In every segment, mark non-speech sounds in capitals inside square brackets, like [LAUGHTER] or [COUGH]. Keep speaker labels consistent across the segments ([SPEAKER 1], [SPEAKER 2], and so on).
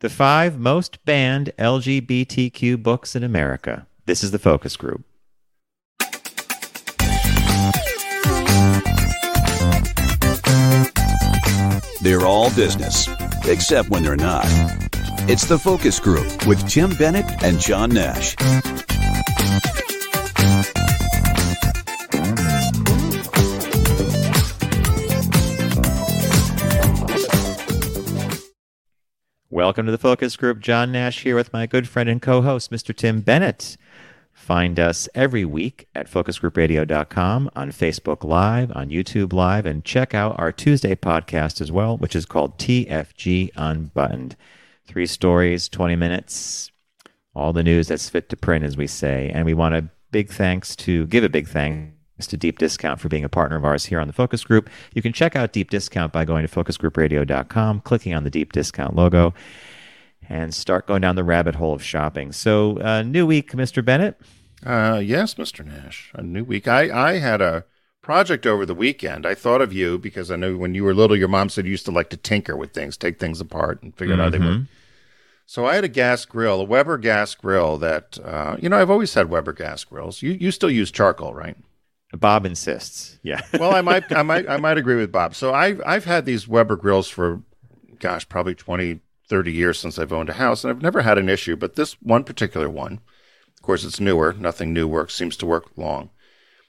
[SPEAKER 1] The five most banned LGBTQ books in America. This is the focus group.
[SPEAKER 2] They're all business, except when they're not. It's the Focus Group with Tim Bennett and John Nash.
[SPEAKER 1] Welcome to the focus group. John Nash here with my good friend and co host, Mr. Tim Bennett. Find us every week at focusgroupradio.com, on Facebook Live, on YouTube Live, and check out our Tuesday podcast as well, which is called TFG Unbuttoned. Three stories, 20 minutes, all the news that's fit to print, as we say. And we want a big thanks to give a big thanks to Deep Discount for being a partner of ours here on the Focus Group. You can check out Deep Discount by going to focusgroupradio.com, clicking on the Deep Discount logo, and start going down the rabbit hole of shopping. So, uh, new week, Mr. Bennett.
[SPEAKER 3] Uh, yes, Mr. Nash, a new week. I, I had a project over the weekend. I thought of you because I know when you were little, your mom said you used to like to tinker with things, take things apart and figure out how they work. So I had a gas grill, a Weber gas grill that, uh, you know, I've always had Weber gas grills. You, you still use charcoal, right?
[SPEAKER 1] Bob insists. Yeah.
[SPEAKER 3] well, I might, I [LAUGHS] might, I might agree with Bob. So I've, I've had these Weber grills for, gosh, probably 20, 30 years since I've owned a house, and I've never had an issue. But this one particular one, of course, it's newer. Nothing new works seems to work long.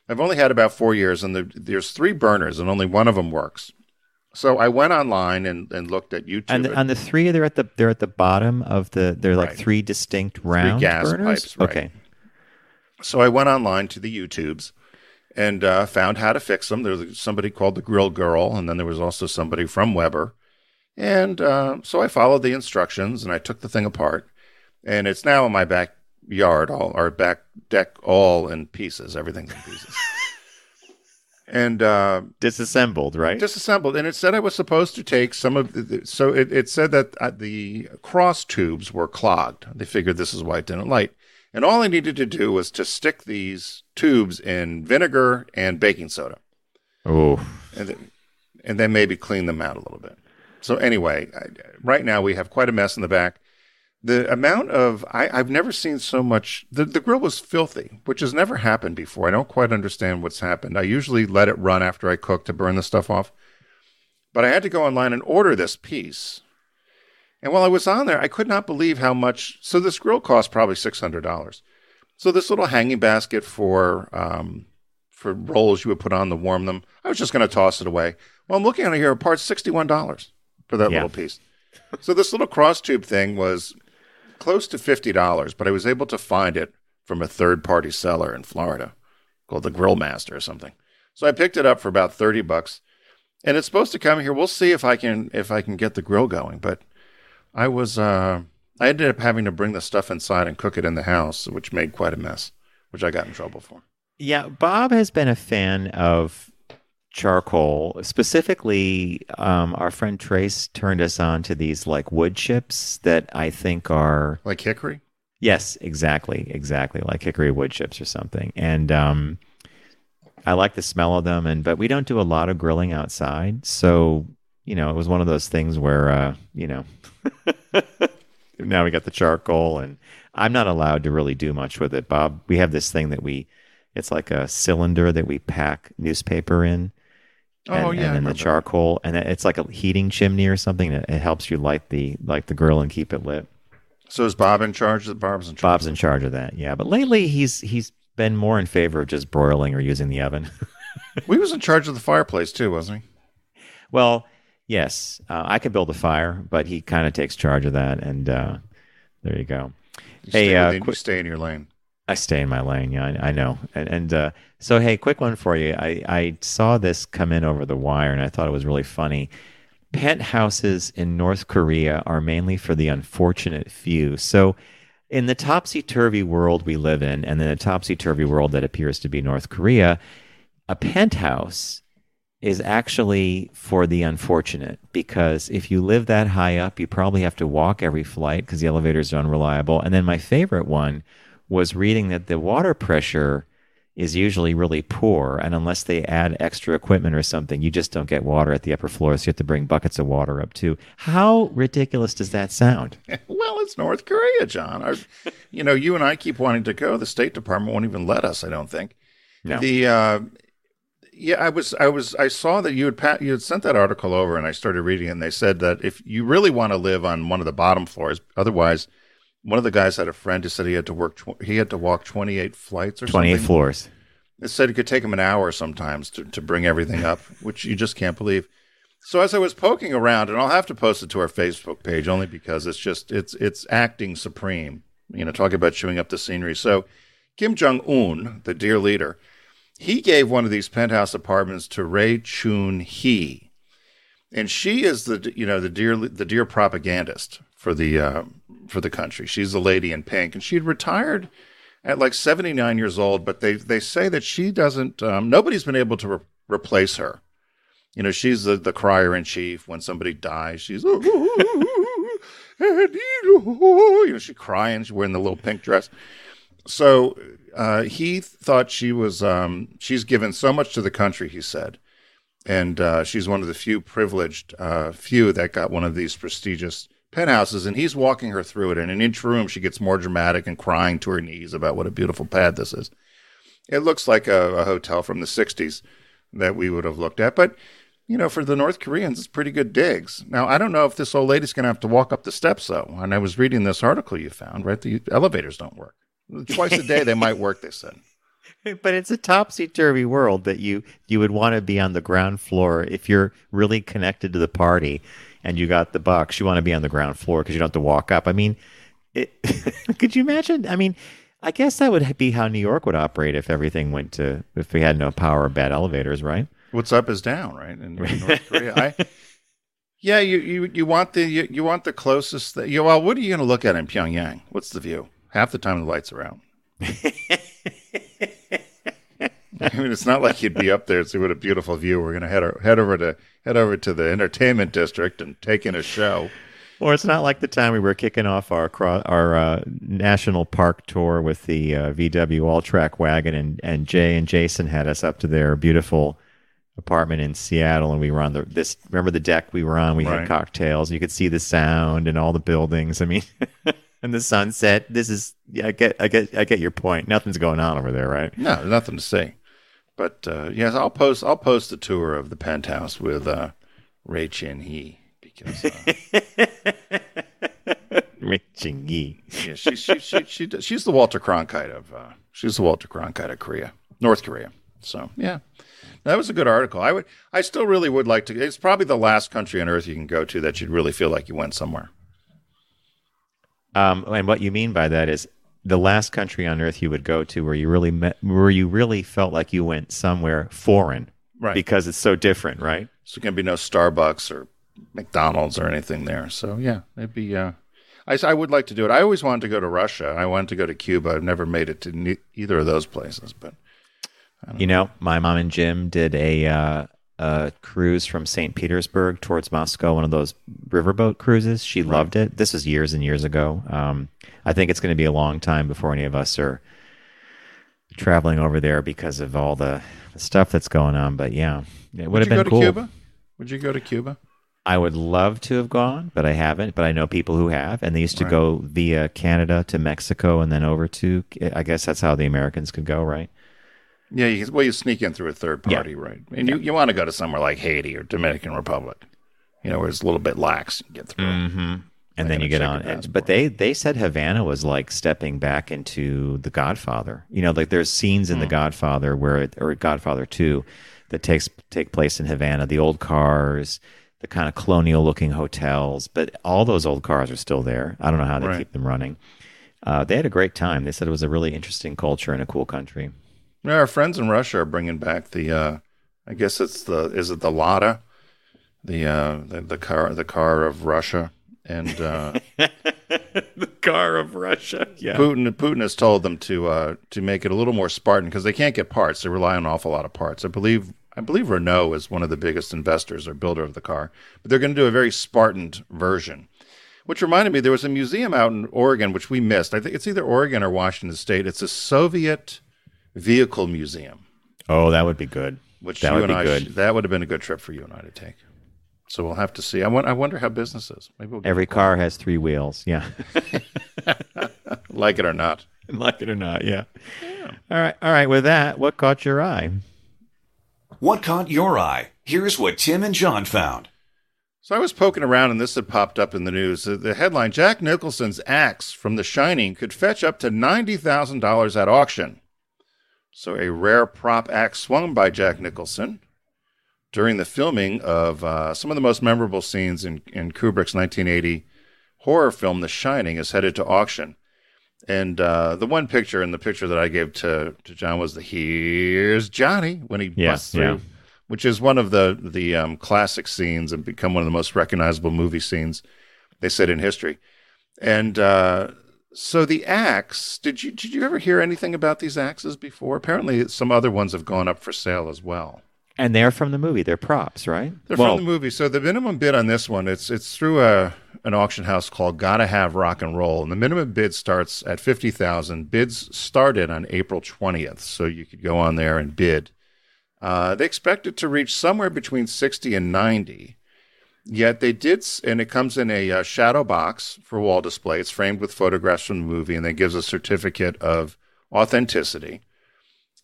[SPEAKER 3] I've only had about four years, and the, there's three burners, and only one of them works. So I went online and, and looked at YouTube.
[SPEAKER 1] And, and the three they're at the they're at the bottom of the they're like
[SPEAKER 3] Right.
[SPEAKER 1] three distinct round
[SPEAKER 3] gas
[SPEAKER 1] burners.
[SPEAKER 3] pipes, right.
[SPEAKER 1] Okay.
[SPEAKER 3] So I went online to the YouTubes and uh, found how to fix them. There was somebody called the Grill Girl, and then there was also somebody from Weber. And uh, so I followed the instructions and I took the thing apart, and it's now in my backyard, all our back deck, all in pieces. Everything's in pieces. [LAUGHS] and uh,
[SPEAKER 1] Disassembled, right?
[SPEAKER 3] disassembled. And it said I was supposed to take some of the, so it, it said that uh, the cross tubes were clogged. They figured this is why it didn't light. And all I needed to do was to stick these tubes in vinegar and baking soda,
[SPEAKER 1] oh.
[SPEAKER 3] and then, and then maybe clean them out a little bit. So anyway, I, right now we have quite a mess in the back. The amount of I, I've never seen so much. The, the grill was filthy, which has never happened before. I don't quite understand what's happened. I usually let it run after I cook to burn the stuff off, but I had to go online and order this piece. And while I was on there, I could not believe how much. So this grill cost probably six hundred dollars. So this little hanging basket for um, for rolls you would put on to warm them, I was just going to toss it away. Well, I'm looking at it here. A part's sixty one dollars for that
[SPEAKER 1] Yeah.
[SPEAKER 3] little piece. So this little cross tube thing was close to fifty dollars, but I was able to find it from a third party seller in Florida called the Grill Master or something. So I picked it up for about thirty bucks, and it's supposed to come here. We'll see if I can if I can get the grill going. But I was uh, I ended up having to bring the stuff inside and cook it in the house, which made quite a mess, which I got in trouble for.
[SPEAKER 1] Yeah, Bob has been a fan of charcoal. Specifically, um, our friend Trace turned us on to these like wood chips that I think are
[SPEAKER 3] Like hickory.
[SPEAKER 1] yes, exactly, exactly like hickory wood chips or something. And um, I like the smell of them. And but we don't do a lot of grilling outside, so you know it was one of those things where uh, you know [LAUGHS] now we got the charcoal and I'm not allowed to really do much with it. Bob, we have this thing that we it's like a cylinder that we pack newspaper in.
[SPEAKER 3] Oh, yeah, I
[SPEAKER 1] and then the charcoal and it's like a heating chimney or something that it helps you light the like the grill and keep it lit.
[SPEAKER 3] So is Bob in charge? Of, Bob's in charge.
[SPEAKER 1] Bob's in charge of that, yeah. But lately he's he's been more in favor of just broiling or using the oven. [LAUGHS]
[SPEAKER 3] We was in charge of the fireplace too, wasn't he?
[SPEAKER 1] well, yes, uh, I could build a fire, but he kind of takes charge of that, and uh, there you go.
[SPEAKER 3] You
[SPEAKER 1] Hey,
[SPEAKER 3] stay,
[SPEAKER 1] uh,
[SPEAKER 3] within- you
[SPEAKER 1] quick-
[SPEAKER 3] stay in your lane.
[SPEAKER 1] I stay in my lane. Yeah, I, I know. And, and uh, so, hey, quick one for you. I, I saw this come in over the wire, and I thought it was really funny. Penthouses in North Korea are mainly for the unfortunate few. So, in the topsy turvy world we live in, and in the topsy turvy world that appears to be North Korea, a penthouse is actually for the unfortunate because if you live that high up, you probably have to walk every flight because the elevators are unreliable. And then my favorite one was reading that the water pressure is usually really poor, and unless they add extra equipment or something, you just don't get water at the upper floors. You have to bring buckets of water up too. How ridiculous does that sound? [LAUGHS]
[SPEAKER 3] well, it's North Korea, John. Our, you know, you and I keep wanting to go. The State Department won't even let us. I don't think.
[SPEAKER 1] No.
[SPEAKER 3] The uh, yeah, I was, I was, I saw that you had pat, you had sent that article over, and I started reading, it, and they said that if you really want to live on one of the bottom floors, otherwise, one of the guys had a friend who said he had to work, tw- he had to walk twenty eight flights or
[SPEAKER 1] 28
[SPEAKER 3] something.
[SPEAKER 1] floors.
[SPEAKER 3] It said it could take him an hour sometimes to, to bring everything up, [LAUGHS] which you just can't believe. So as I was poking around, and I'll have to post it to our Facebook page only because it's just it's it's acting supreme. You know, talking about chewing up the scenery. So Kim Jong Un, the dear leader, he gave one of these penthouse apartments to Ray Chun Hee, and she is the you know the dear the dear propagandist for the uh, for the country. She's the lady in pink, and she had retired at like 79 years old, but they they say that she doesn't. Um, nobody's been able to re- replace her. You know, she's the, the crier in chief when somebody dies. She's you know she's crying. She's wearing the little pink dress. So uh, he thought she was um, she's given so much to the country. He said, and uh, she's one of the few privileged uh, few that got one of these prestigious penthouses. And he's walking her through it. And in each room, she gets more dramatic and crying to her knees about what a beautiful pad this is. It looks like a, a hotel from the '60s that we would have looked at, but you know, for the North Koreans, it's pretty good digs. Now, I don't know if this old lady's going to have to walk up the steps, though. And I was reading this article you found, right? The elevators don't work. Twice a day, they might work, they said. [LAUGHS]
[SPEAKER 1] But it's a topsy turvy world that you you would want to be on the ground floor if you're really connected to the party and you got the bucks. You want to be on the ground floor because you don't have to walk up. I mean, it, [LAUGHS] could you imagine? I mean, I guess that would be how New York would operate if everything went to if we had no power or bad elevators, right?
[SPEAKER 3] What's up is down, right? In, in North Korea, I. Yeah, you, you, you want the you, you want the closest. Th- you, well, what are you going to look at in Pyongyang? What's the view? Half the time the lights are out. [LAUGHS] I mean, it's not like you'd be up there and see what a beautiful view. We're going to head head over to head over to the entertainment district and take in a show.
[SPEAKER 1] Or it's not like the time we were kicking off our our uh, national park tour with the uh, VW Alltrack wagon, and, and Jay and Jason had us up to their beautiful apartment in Seattle, and we were on the this. Remember the deck we were on? We
[SPEAKER 3] Right.
[SPEAKER 1] had cocktails. You could see the sound and all the buildings. I mean, [LAUGHS] and the sunset. This is. Yeah, I get. I get. I get your point. Nothing's going on over there, right?
[SPEAKER 3] No, nothing to see. But uh, yes, I'll post I'll post a tour of the penthouse with uh, Ray Chin Hee because uh, [LAUGHS]
[SPEAKER 1] Reaching ye.
[SPEAKER 3] yeah, she, she, she, she, she's the Walter Cronkite of uh, she's the Walter Cronkite of Korea, North Korea. So yeah, that was a good article. I would I still really would like to. It's probably the last country on earth you can go to that you'd really feel like you went somewhere.
[SPEAKER 1] Um, and what you mean by that is the last country on earth you would go to where you really met, where you really felt like you went somewhere foreign,
[SPEAKER 3] Right.
[SPEAKER 1] Because it's so different, right?
[SPEAKER 3] So there can be no Starbucks or McDonald's or anything there. So yeah, it'd be. Uh, I, I would like to do it. I always wanted to go to Russia. I wanted to go to Cuba. I've never made it to ne- either of those places. But
[SPEAKER 1] You know, my mom and Jim did a, uh, a cruise from St. Petersburg towards Moscow, one of those riverboat cruises. She loved it. This was years and years ago. Um, I think it's going to be a long time before any of us are traveling over there because of all the, the stuff that's going on. But yeah, it would,
[SPEAKER 3] would
[SPEAKER 1] have
[SPEAKER 3] you
[SPEAKER 1] been
[SPEAKER 3] go to
[SPEAKER 1] cool.
[SPEAKER 3] Cuba? Would you go to Cuba?
[SPEAKER 1] I would love to have gone, but I haven't. But I know people who have, and they used to
[SPEAKER 3] Right.
[SPEAKER 1] go via Canada to Mexico and then over to. I guess that's how the Americans could go, right?
[SPEAKER 3] Yeah, you, well, you sneak in through a third
[SPEAKER 1] Yeah.
[SPEAKER 3] party, right? And you, you want to go to somewhere like Haiti or Dominican Republic, you know, where it's a little bit lax. You get through.
[SPEAKER 1] Mm-hmm. And then you get on. And, but they they said Havana was like stepping back into The Godfather. You know, like there's scenes in The Godfather where it, or Godfather Two that takes take place in Havana. The old cars, the kind of colonial looking hotels, but all those old cars are still there. I don't know how they
[SPEAKER 3] Right.
[SPEAKER 1] keep them running. Uh, they had a great time. They said it was a really interesting culture and a cool country.
[SPEAKER 3] Yeah, our friends in Russia are bringing back the. Uh, I guess it's the is it the Lada, the uh, the, the car the car of Russia, and uh, [LAUGHS]
[SPEAKER 1] the car of Russia. Yeah.
[SPEAKER 3] Putin Putin has told them to uh, to make it a little more Spartan because they can't get parts. They rely on an awful lot of parts. I believe I believe Renault is one of the biggest investors or builder of the car, but they're going to do a very Spartan version. Which reminded me, there was a museum out in Oregon which we missed. I think it's either Oregon or Washington State. It's a Soviet vehicle museum,
[SPEAKER 1] Oh, that would be good.
[SPEAKER 3] which
[SPEAKER 1] That
[SPEAKER 3] you
[SPEAKER 1] would
[SPEAKER 3] and
[SPEAKER 1] be
[SPEAKER 3] I
[SPEAKER 1] good.
[SPEAKER 3] sh- that would have been a good trip for you and I to take. So we'll have to see. I, want, I wonder how business is. Maybe we'll
[SPEAKER 1] Every car has three wheels. Yeah. [LAUGHS] [LAUGHS]
[SPEAKER 3] like it or not.
[SPEAKER 1] like it or not. Yeah. All right. All right. With that, what caught your eye?
[SPEAKER 2] What caught your eye? Here's what Tim and John found.
[SPEAKER 3] So I was poking around and this had popped up in the news. The- The headline Jack Nicholson's axe from The Shining could fetch up to $90,000 at auction. So, a rare prop axe swung by Jack Nicholson during the filming of uh, some of the most memorable scenes in, in Kubrick's 1980 horror film, The Shining, is headed to auction. And uh, the one picture and the picture that I gave to, to John was the here's Johnny when he
[SPEAKER 1] Yeah,
[SPEAKER 3] busts through
[SPEAKER 1] yeah.
[SPEAKER 3] which is one of the the um, classic scenes and become one of the most recognizable movie scenes they said in history. And uh, so the axe, did you did you ever hear anything about these axes before? Apparently, some other ones have gone up for sale as well.
[SPEAKER 1] And they're from the movie. They're props, right?
[SPEAKER 3] They're
[SPEAKER 1] well,
[SPEAKER 3] from the movie. So the minimum bid on this one, it's it's through a an auction house called Gotta Have Rock and Roll, and the minimum bid starts at fifty thousand. Bids started on April twentieth, so you could go on there and bid. Uh, they expect it to reach somewhere between sixty and ninety. Yet they did, and it comes in a uh, shadow box for wall display. It's framed with photographs from the movie, and then gives a certificate of authenticity.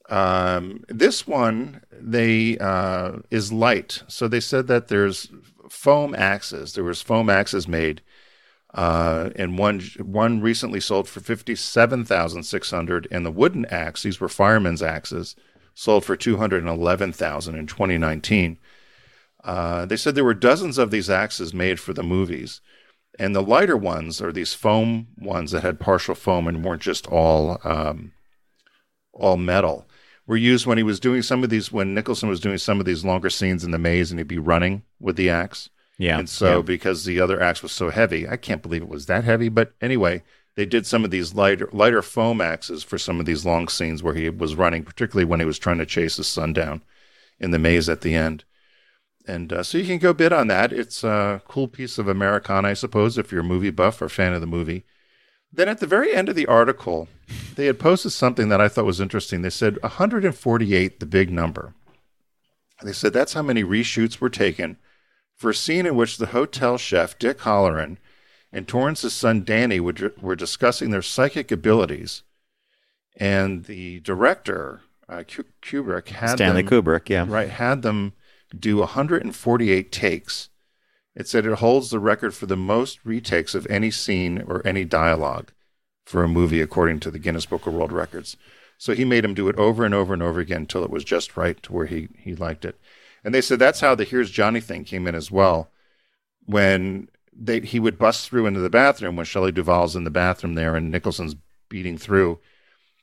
[SPEAKER 3] Um, this one they uh, is light, so they said that there's foam axes. There was foam axes made, uh, and one one recently sold for fifty seven thousand six hundred, and the wooden axe. These were firemen's axes, sold for two hundred and eleven thousand in twenty nineteen. Uh, they said there were dozens of these axes made for the movies, and the lighter ones are these foam ones that had partial foam and weren't just all um, all metal were used when he was doing some of these when Nicholson was doing some of these longer scenes in the maze and he'd be running with the axe.
[SPEAKER 1] Yeah.
[SPEAKER 3] And so
[SPEAKER 1] yeah.
[SPEAKER 3] because the other axe was so heavy, I can't believe it was that heavy, but anyway, they did some of these lighter lighter foam axes for some of these long scenes where he was running, particularly when he was trying to chase his son down in the maze at the end. And uh, so you can go bid on that. It's a cool piece of Americana, I suppose, if you're a movie buff or fan of the movie. Then at the very end of the article, they had posted something that I thought was interesting. They said 148, the big number. They said that's how many reshoots were taken for a scene in which the hotel chef, Dick Hallorann, and Torrance's son, Danny, were, were discussing their psychic abilities. And the director, uh, Kubrick, had
[SPEAKER 1] Stanley
[SPEAKER 3] them,
[SPEAKER 1] Kubrick. Yeah.
[SPEAKER 3] right, had them do 148 takes. It said it holds the record for the most retakes of any scene or any dialogue for a movie, according to the Guinness Book of World Records. So he made him do it over and over and over again until it was just right to where he, he liked it. And they said that's how the Here's Johnny thing came in as well. When they, he would bust through into the bathroom when Shelley Duvall's in the bathroom there and Nicholson's beating through.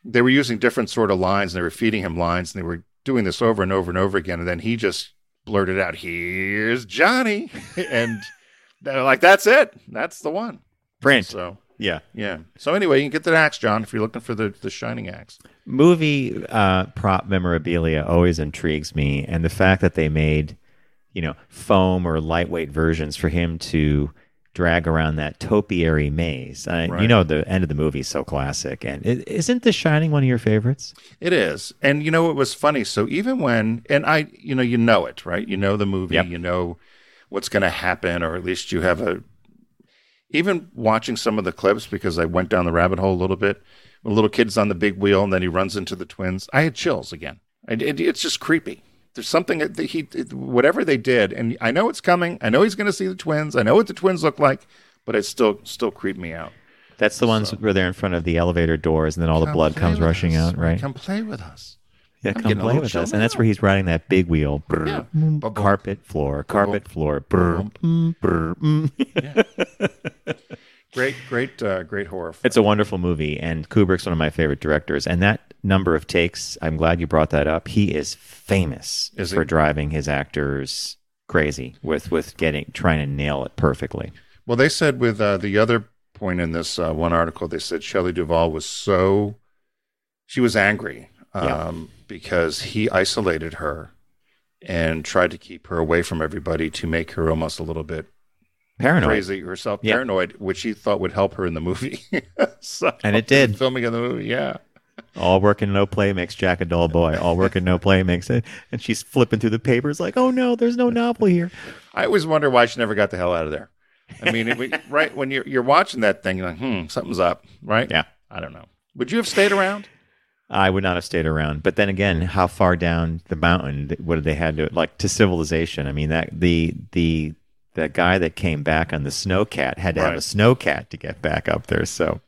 [SPEAKER 3] They were using different sort of lines and they were feeding him lines and they were doing this over and over and over again. And then he just blurted out, "Here's Johnny," [LAUGHS] and they're like, "That's it. That's the one."
[SPEAKER 1] Print.
[SPEAKER 3] So
[SPEAKER 1] Yeah.
[SPEAKER 3] yeah. So anyway, you can get the axe, John, if you're looking for the the shining axe.
[SPEAKER 1] movie uh, prop memorabilia always intrigues me, and the fact that they made, you know, foam or lightweight versions for him to drag around that topiary maze. Uh, You know, the end of the movie is so classic, and is isn't The Shining one of your favorites?
[SPEAKER 3] It is. And you know it was funny. So even when and I you know you know it, right? You know the movie,
[SPEAKER 1] Yep.
[SPEAKER 3] you know what's going to happen or at least you have a even watching some of the clips because I went down the rabbit hole a little bit. When the little kid's on the big wheel and then he runs into the twins. I had chills again. I, it, it's just creepy. There's something that he, whatever they did, and I know it's coming. I know he's going to see the twins. I know what the twins look like, but it still still creeped me out.
[SPEAKER 1] That's the ones where they're in front of the elevator doors, and then all the blood comes rushing
[SPEAKER 3] us.
[SPEAKER 1] out, right?
[SPEAKER 3] Come play with us.
[SPEAKER 1] yeah,
[SPEAKER 3] I'm
[SPEAKER 1] come play with us, and that's where he's riding that big wheel. Brr,
[SPEAKER 3] Yeah.
[SPEAKER 1] mm, carpet floor, carpet floor. Brr, mm, brr, mm. [LAUGHS]
[SPEAKER 3] Great, great, uh, great horror. film.
[SPEAKER 1] It's a wonderful movie, and Kubrick's one of my favorite directors. And that number of takes, I'm glad you brought that up. He is famous
[SPEAKER 3] Is he?
[SPEAKER 1] for driving his actors crazy with with getting trying to nail it perfectly.
[SPEAKER 3] Well, they said with uh, the other point in this uh, one article, they said Shelley Duvall was so she was angry um,
[SPEAKER 1] Yeah.
[SPEAKER 3] because he isolated her and tried to keep her away from everybody to make her almost a little bit
[SPEAKER 1] Paranoid.
[SPEAKER 3] crazy herself,
[SPEAKER 1] Yeah.
[SPEAKER 3] paranoid, which she thought would help her in the movie. [LAUGHS] So-
[SPEAKER 1] And it did.
[SPEAKER 3] filming in the movie. Yeah,
[SPEAKER 1] All work and no play makes Jack a dull boy. All work and no play makes it. And she's flipping through the papers like, oh no, there's no novel here.
[SPEAKER 3] I always wonder why she never got the hell out of there. I mean, it, [LAUGHS] right when you're you're watching that thing, you're like, hmm, something's up, right?
[SPEAKER 1] Yeah.
[SPEAKER 3] I don't know. Would you have stayed around?
[SPEAKER 1] I would not have stayed around. But then again, how far down the mountain would they had to like to civilization? I mean, that the the that guy that came back on the snowcat had to have
[SPEAKER 3] Right.
[SPEAKER 1] a snowcat to get back up there. So,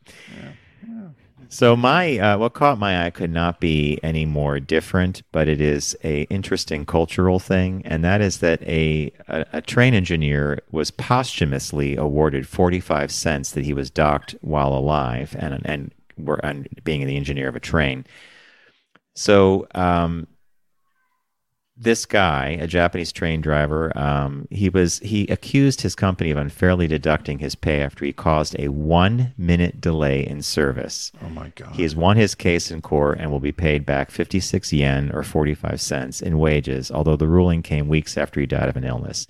[SPEAKER 1] so my uh, what caught my eye could not be any more different, but it is a interesting cultural thing, and that is that a a, a train engineer was posthumously awarded forty five cents that he was docked while alive, and and were and being the engineer of a train. So um, this guy, a Japanese train driver, um, he was he accused his company of unfairly deducting his pay after he caused a one minute delay in service.
[SPEAKER 3] Oh my god.
[SPEAKER 1] He has won his case in court and will be paid back 56 yen or 45 cents in wages, although the ruling came weeks after he died of an illness.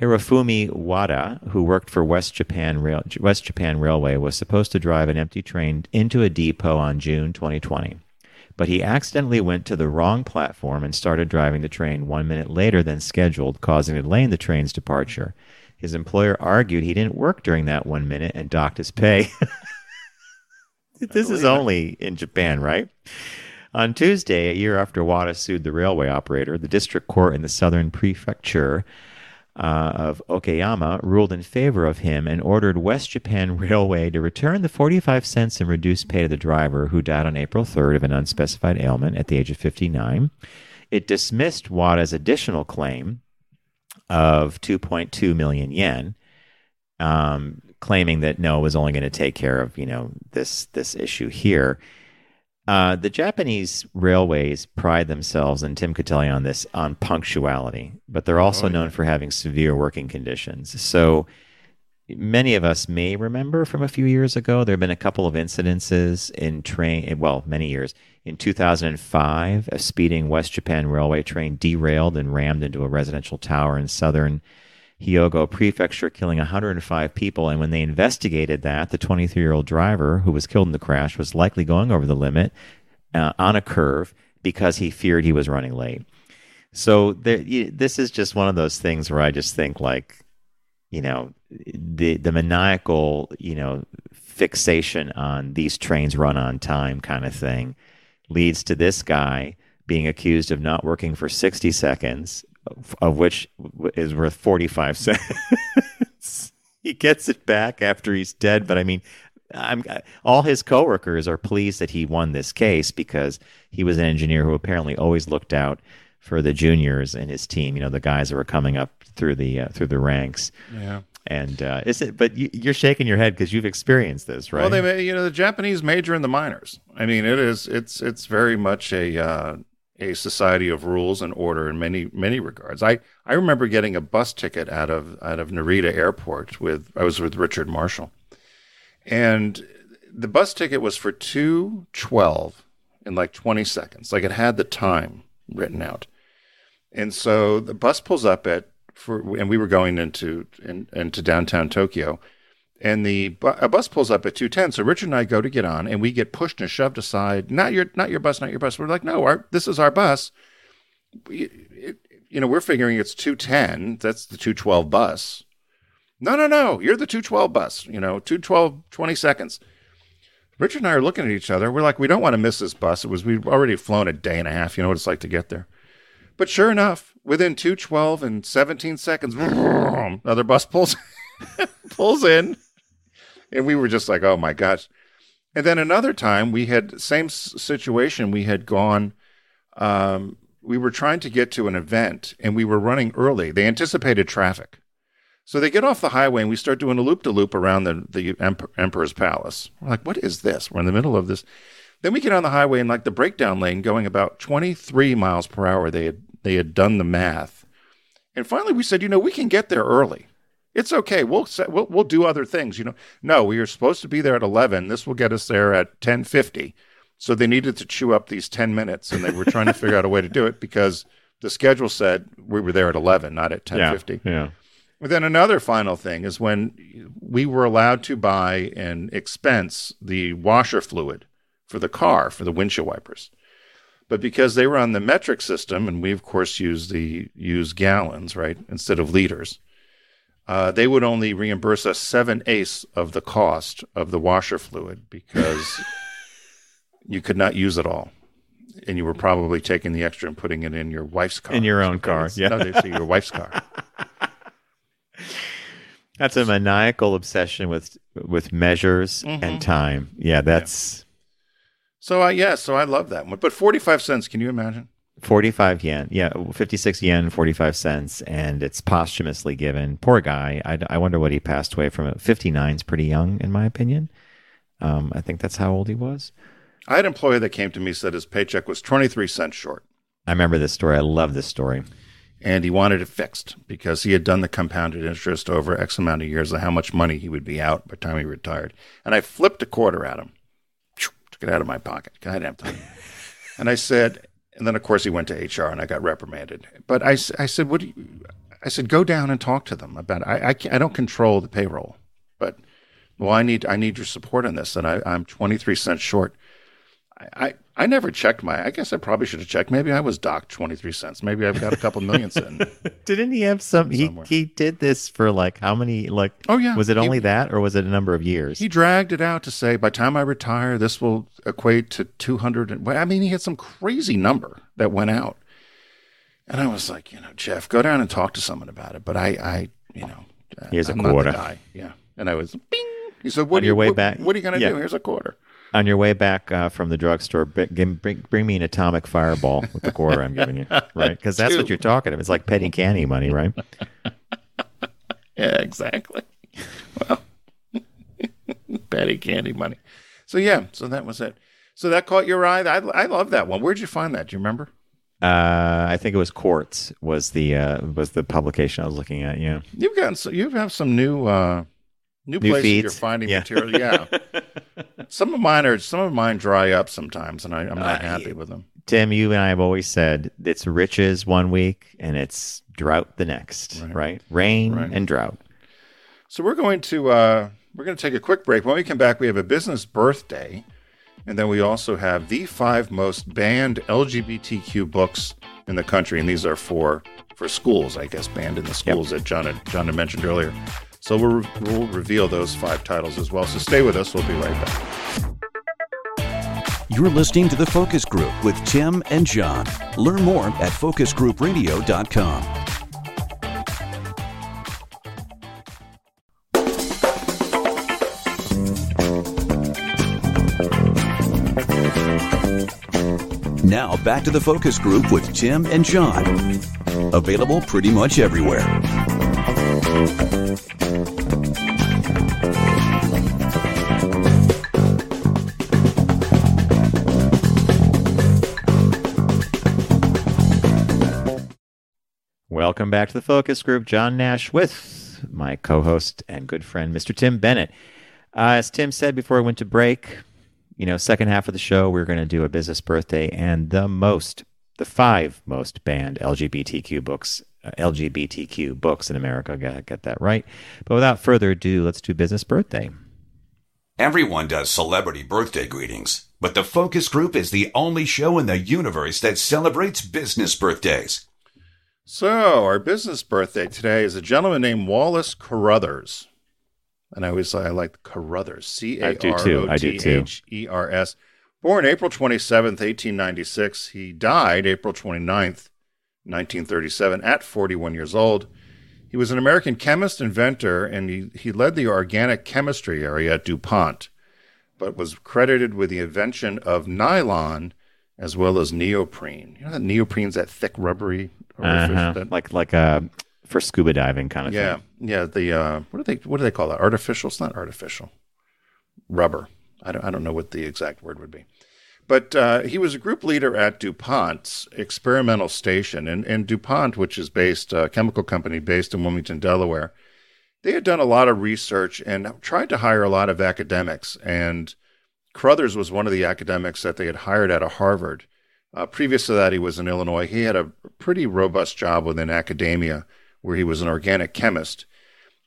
[SPEAKER 1] Hirofumi Wada, who worked for West Japan Rail, West Japan Railway, was supposed to drive an empty train into a depot on June 2020. But he accidentally went to the wrong platform and started driving the train one minute later than scheduled, causing a delay in the train's departure. His employer argued he didn't work during that one minute and docked his pay. [LAUGHS] this is only in Japan, right? On Tuesday, a year after Wada sued the railway operator, the district court in the southern prefecture uh, of Okayama ruled in favor of him and ordered West Japan [LAUGHS] Railway to return the 45 cents in reduced pay to the driver who died on April 3rd of an unspecified ailment at the age of 59. It dismissed Wada's additional claim of 2.2 million yen, um, claiming that no, it was only going to take care of you know this this issue here. Uh, the Japanese railways pride themselves, and Tim could tell you on this, on punctuality, but they're also known for having severe working conditions. So many of us may remember from a few years ago, there have been a couple of incidences in train, well, many years. In 2005, a speeding West Japan Railway train derailed and rammed into a residential tower in southern Hyogo Prefecture, killing 105 people. And when they investigated that, the 23 year old driver who was killed in the crash was likely going over the limit uh, on a curve because he feared he was running late. So there, this is just one of those things where I just think like, you know, the the maniacal, you know, fixation on these trains run on time kind of thing leads to this guy being accused of not working for 60 seconds of- which is worth 45 cents. he gets it back after he's dead, but I mean, I'm all his coworkers are pleased that he won this case because he was an engineer who apparently always looked out for the juniors in his team. You know, the guys that were coming up through the uh, through the ranks.
[SPEAKER 3] Yeah.
[SPEAKER 1] And uh, is it? But you, you're shaking your head because you've experienced this, right?
[SPEAKER 3] Well, they you know the Japanese major in the minors. I mean, it is it's it's very much a uh, a society of rules and order in many many regards. I I remember getting a bus ticket out of out of Narita Airport with I was with Richard Marshall, and the bus ticket was for two twelve in like twenty seconds. Like it had the time written out, and so the bus pulls up at for and we were going into in, into downtown Tokyo and the bu- a bus pulls up at 210 so richard and i go to get on and we get pushed and shoved aside. Not your not your bus not your bus. We're like no our, this is our bus. We, it, you know we're figuring it's 210 that's the 212 bus. No no no you're the 212 bus you know 212 20 seconds. Richard and i are looking at each other. We're like we don't want to miss this bus. It was we've already flown a day and a half. You know what it's like to get there. But sure enough within 212 and 17 seconds [LAUGHS] another bus pulls [LAUGHS] pulls in and we were just like, oh my gosh. And then another time we had same situation. We had gone, um, we were trying to get to an event and we were running early. They anticipated traffic. So they get off the highway and we start doing a loop to loop around the, the Emp- Emperor's Palace. We're like, what is this? We're in the middle of this. Then we get on the highway and like the breakdown lane going about 23 miles per hour. They had, they had done the math. And finally we said, you know, we can get there early. It's okay. We'll, set, we'll we'll do other things. You know, no, we are supposed to be there at eleven. This will get us there at ten fifty. So they needed to chew up these ten minutes, and they were trying to figure out a way to do it because the schedule said we were there at eleven, not at ten
[SPEAKER 1] yeah,
[SPEAKER 3] fifty.
[SPEAKER 1] yeah.
[SPEAKER 3] But then another final thing is when we were allowed to buy and expense the washer fluid for the car for the windshield wipers. But because they were on the metric system, and we of course use the use gallons, right, instead of liters, uh, they would only reimburse us seven eighths of the cost of the washer fluid because [LAUGHS] you could not use it all, and you were probably taking the extra and putting it in your wife's car.
[SPEAKER 1] In your own car, yeah.
[SPEAKER 3] No, they say your wife's car. [LAUGHS]
[SPEAKER 1] That's a maniacal obsession with with measures
[SPEAKER 3] Mhm.
[SPEAKER 1] and time. Yeah, that's
[SPEAKER 3] So I yeah, so I love that one. But forty five cents, can you imagine?
[SPEAKER 1] 45 yen. Yeah, 56 yen, 45 cents, and it's posthumously given. Poor guy. I, I wonder what he passed away from. 59 is pretty young, in my opinion. Um, I think that's how old he was.
[SPEAKER 3] I had an employee that came to me said his paycheck was twenty three cents short.
[SPEAKER 1] I remember this story. I love this story.
[SPEAKER 3] and he wanted it fixed because he had done the compounded interest over X amount of years of how much money he would be out by the time he retired. And I flipped a quarter at him, took it out of my pocket. I didn't have time. [LAUGHS] and I said, and then of course he went to HR and I got reprimanded. But I, I said, what do you, I said, go down and talk to them about. I, I, I don't control the payroll, but well, I need, I need your support on this. And I, I'm 23 cents short. I, I, never checked my. I guess I probably should have checked. Maybe I was docked twenty three cents. Maybe I've got a couple million sitting. [LAUGHS]
[SPEAKER 1] Didn't he have some? He
[SPEAKER 3] Somewhere.
[SPEAKER 1] he did this for like how many? Like
[SPEAKER 3] Oh, yeah.
[SPEAKER 1] Was it
[SPEAKER 3] He-
[SPEAKER 1] only that, or was it a number of years?
[SPEAKER 3] He dragged it out to say, by the time I retire, this will equate to 200. And, I mean, he had some crazy number that went out. And I was like, you know, Jeff, go down and talk to someone about it. But I, I you know,
[SPEAKER 1] Here's a
[SPEAKER 3] I'm the
[SPEAKER 1] quarter.
[SPEAKER 3] Yeah. And I was, bing. He said, what
[SPEAKER 1] On
[SPEAKER 3] are
[SPEAKER 1] your
[SPEAKER 3] you,
[SPEAKER 1] way
[SPEAKER 3] what,
[SPEAKER 1] back-
[SPEAKER 3] What are you going to
[SPEAKER 1] yeah.
[SPEAKER 3] do? Here's a quarter.
[SPEAKER 1] On your way back uh, from the drugstore, bring, bring, bring me an atomic fireball with the quarter I'm giving you, [LAUGHS] right? Because that's what you're talking about. It's like petty candy money, right? [LAUGHS]
[SPEAKER 3] Yeah, exactly. Well, [LAUGHS] petty candy money. So, yeah, so that was it. So that caught your eye. I, I love that one. Where'd you find that? Do you remember?
[SPEAKER 1] Uh, I think it was Quartz was the uh, was the publication I was looking at. Yeah,
[SPEAKER 3] You've gotten so you have some new uh new,
[SPEAKER 1] New
[SPEAKER 3] places
[SPEAKER 1] feeds?
[SPEAKER 3] you're finding
[SPEAKER 1] Yeah.
[SPEAKER 3] material. Yeah. [LAUGHS] some of mine are some of mine dry up sometimes and I, I'm not
[SPEAKER 1] Uh,
[SPEAKER 3] happy with them.
[SPEAKER 1] Tim, you and I have always said it's riches one week and it's drought the next, right?
[SPEAKER 3] Right.
[SPEAKER 1] Rain
[SPEAKER 3] Right.
[SPEAKER 1] and drought.
[SPEAKER 3] So we're going to uh we're going to take a quick break. When we come back, we have a business birthday, and then we also have the five most banned LGBTQ books in the country, and these are for for schools, I guess, banned in the schools that John had, John had mentioned earlier. So we'll, we'll reveal those five titles as well. So stay with us. We'll be right back.
[SPEAKER 2] You're listening to The Focus Group with Tim and John. Learn more at focusgroupradio.com. Now back to The Focus Group with Tim and John. Available pretty much everywhere.
[SPEAKER 1] Welcome back to the Focus Group. John Nash with my co-host and good friend, Mr. Tim Bennett. Uh, as Tim said before we went to break, you know, second half of the show, we're going to do a business birthday and the most, the five most banned LGBTQ books, LGBTQ books in America. Got to get that right. But without further ado, let's do business birthday.
[SPEAKER 4] Everyone does celebrity birthday greetings, but the Focus Group is the only show in the universe that celebrates business birthdays.
[SPEAKER 3] So our business birthday today is a gentleman named Wallace Carothers. And I always say I like Carothers. C A
[SPEAKER 1] I do too.
[SPEAKER 3] O
[SPEAKER 1] I do too.
[SPEAKER 3] H E R S. Born April 27th, 1896. He died April 29th, 1937, at 41 years old. He was an American chemist, inventor, and he, he led the organic chemistry area at DuPont, but was credited with the invention of nylon as well as neoprene. You know that neoprene's that thick, rubbery
[SPEAKER 1] Uh-huh.
[SPEAKER 3] that
[SPEAKER 1] Like like uh, for scuba diving kind of
[SPEAKER 3] yeah,
[SPEAKER 1] thing.
[SPEAKER 3] yeah. Yeah the uh, what do they what do they call that? Artificial? It's not artificial. Rubber. I don't I don't know what the exact word would be. But uh, he was a group leader at DuPont's experimental station, and, and DuPont, which is based a chemical company based in Wilmington, Delaware, they had done a lot of research and tried to hire a lot of academics. And Carothers was one of the academics that they had hired out of Harvard. Uh, previous to that, he was in Illinois. He had a pretty robust job within academia, where he was an organic chemist.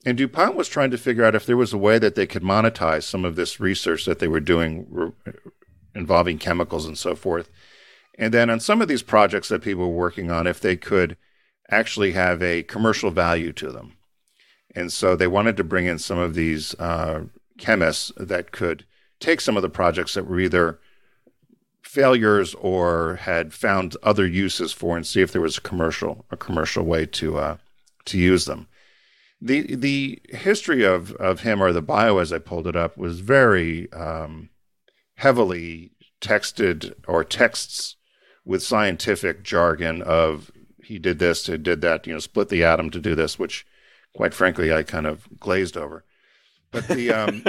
[SPEAKER 3] And DuPont was trying to figure out if there was a way that they could monetize some of this research that they were doing re- involving chemicals and so forth. And then on some of these projects that people were working on, if they could actually have a commercial value to them. And so they wanted to bring in some of these uh, chemists that could take some of the projects that were either failures or had found other uses for and see if there was a commercial a commercial way to uh, to use them. The the history of of him or the bio as I pulled it up was very um, heavily texted or texts with scientific jargon of he did this, he did that, you know, split the atom to do this, which quite frankly I kind of glazed over. But the um,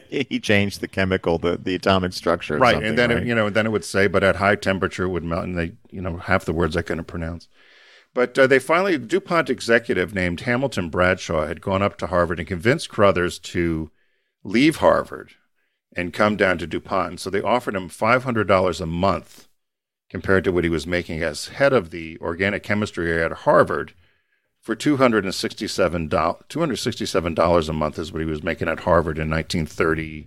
[SPEAKER 3] [LAUGHS]
[SPEAKER 1] he changed the chemical, the, the atomic structure,
[SPEAKER 3] right, and then
[SPEAKER 1] right?
[SPEAKER 3] It, you know, then it would say, but at high temperature it would melt, and they, you know, half the words I couldn't pronounce. But uh, they finally, DuPont executive named Hamilton Bradshaw had gone up to Harvard and convinced Carothers to leave Harvard and come down to DuPont. And so they offered him $500 a month compared to what he was making as head of the organic chemistry area at Harvard for $267, $267 a month is what he was making at Harvard in 1930, I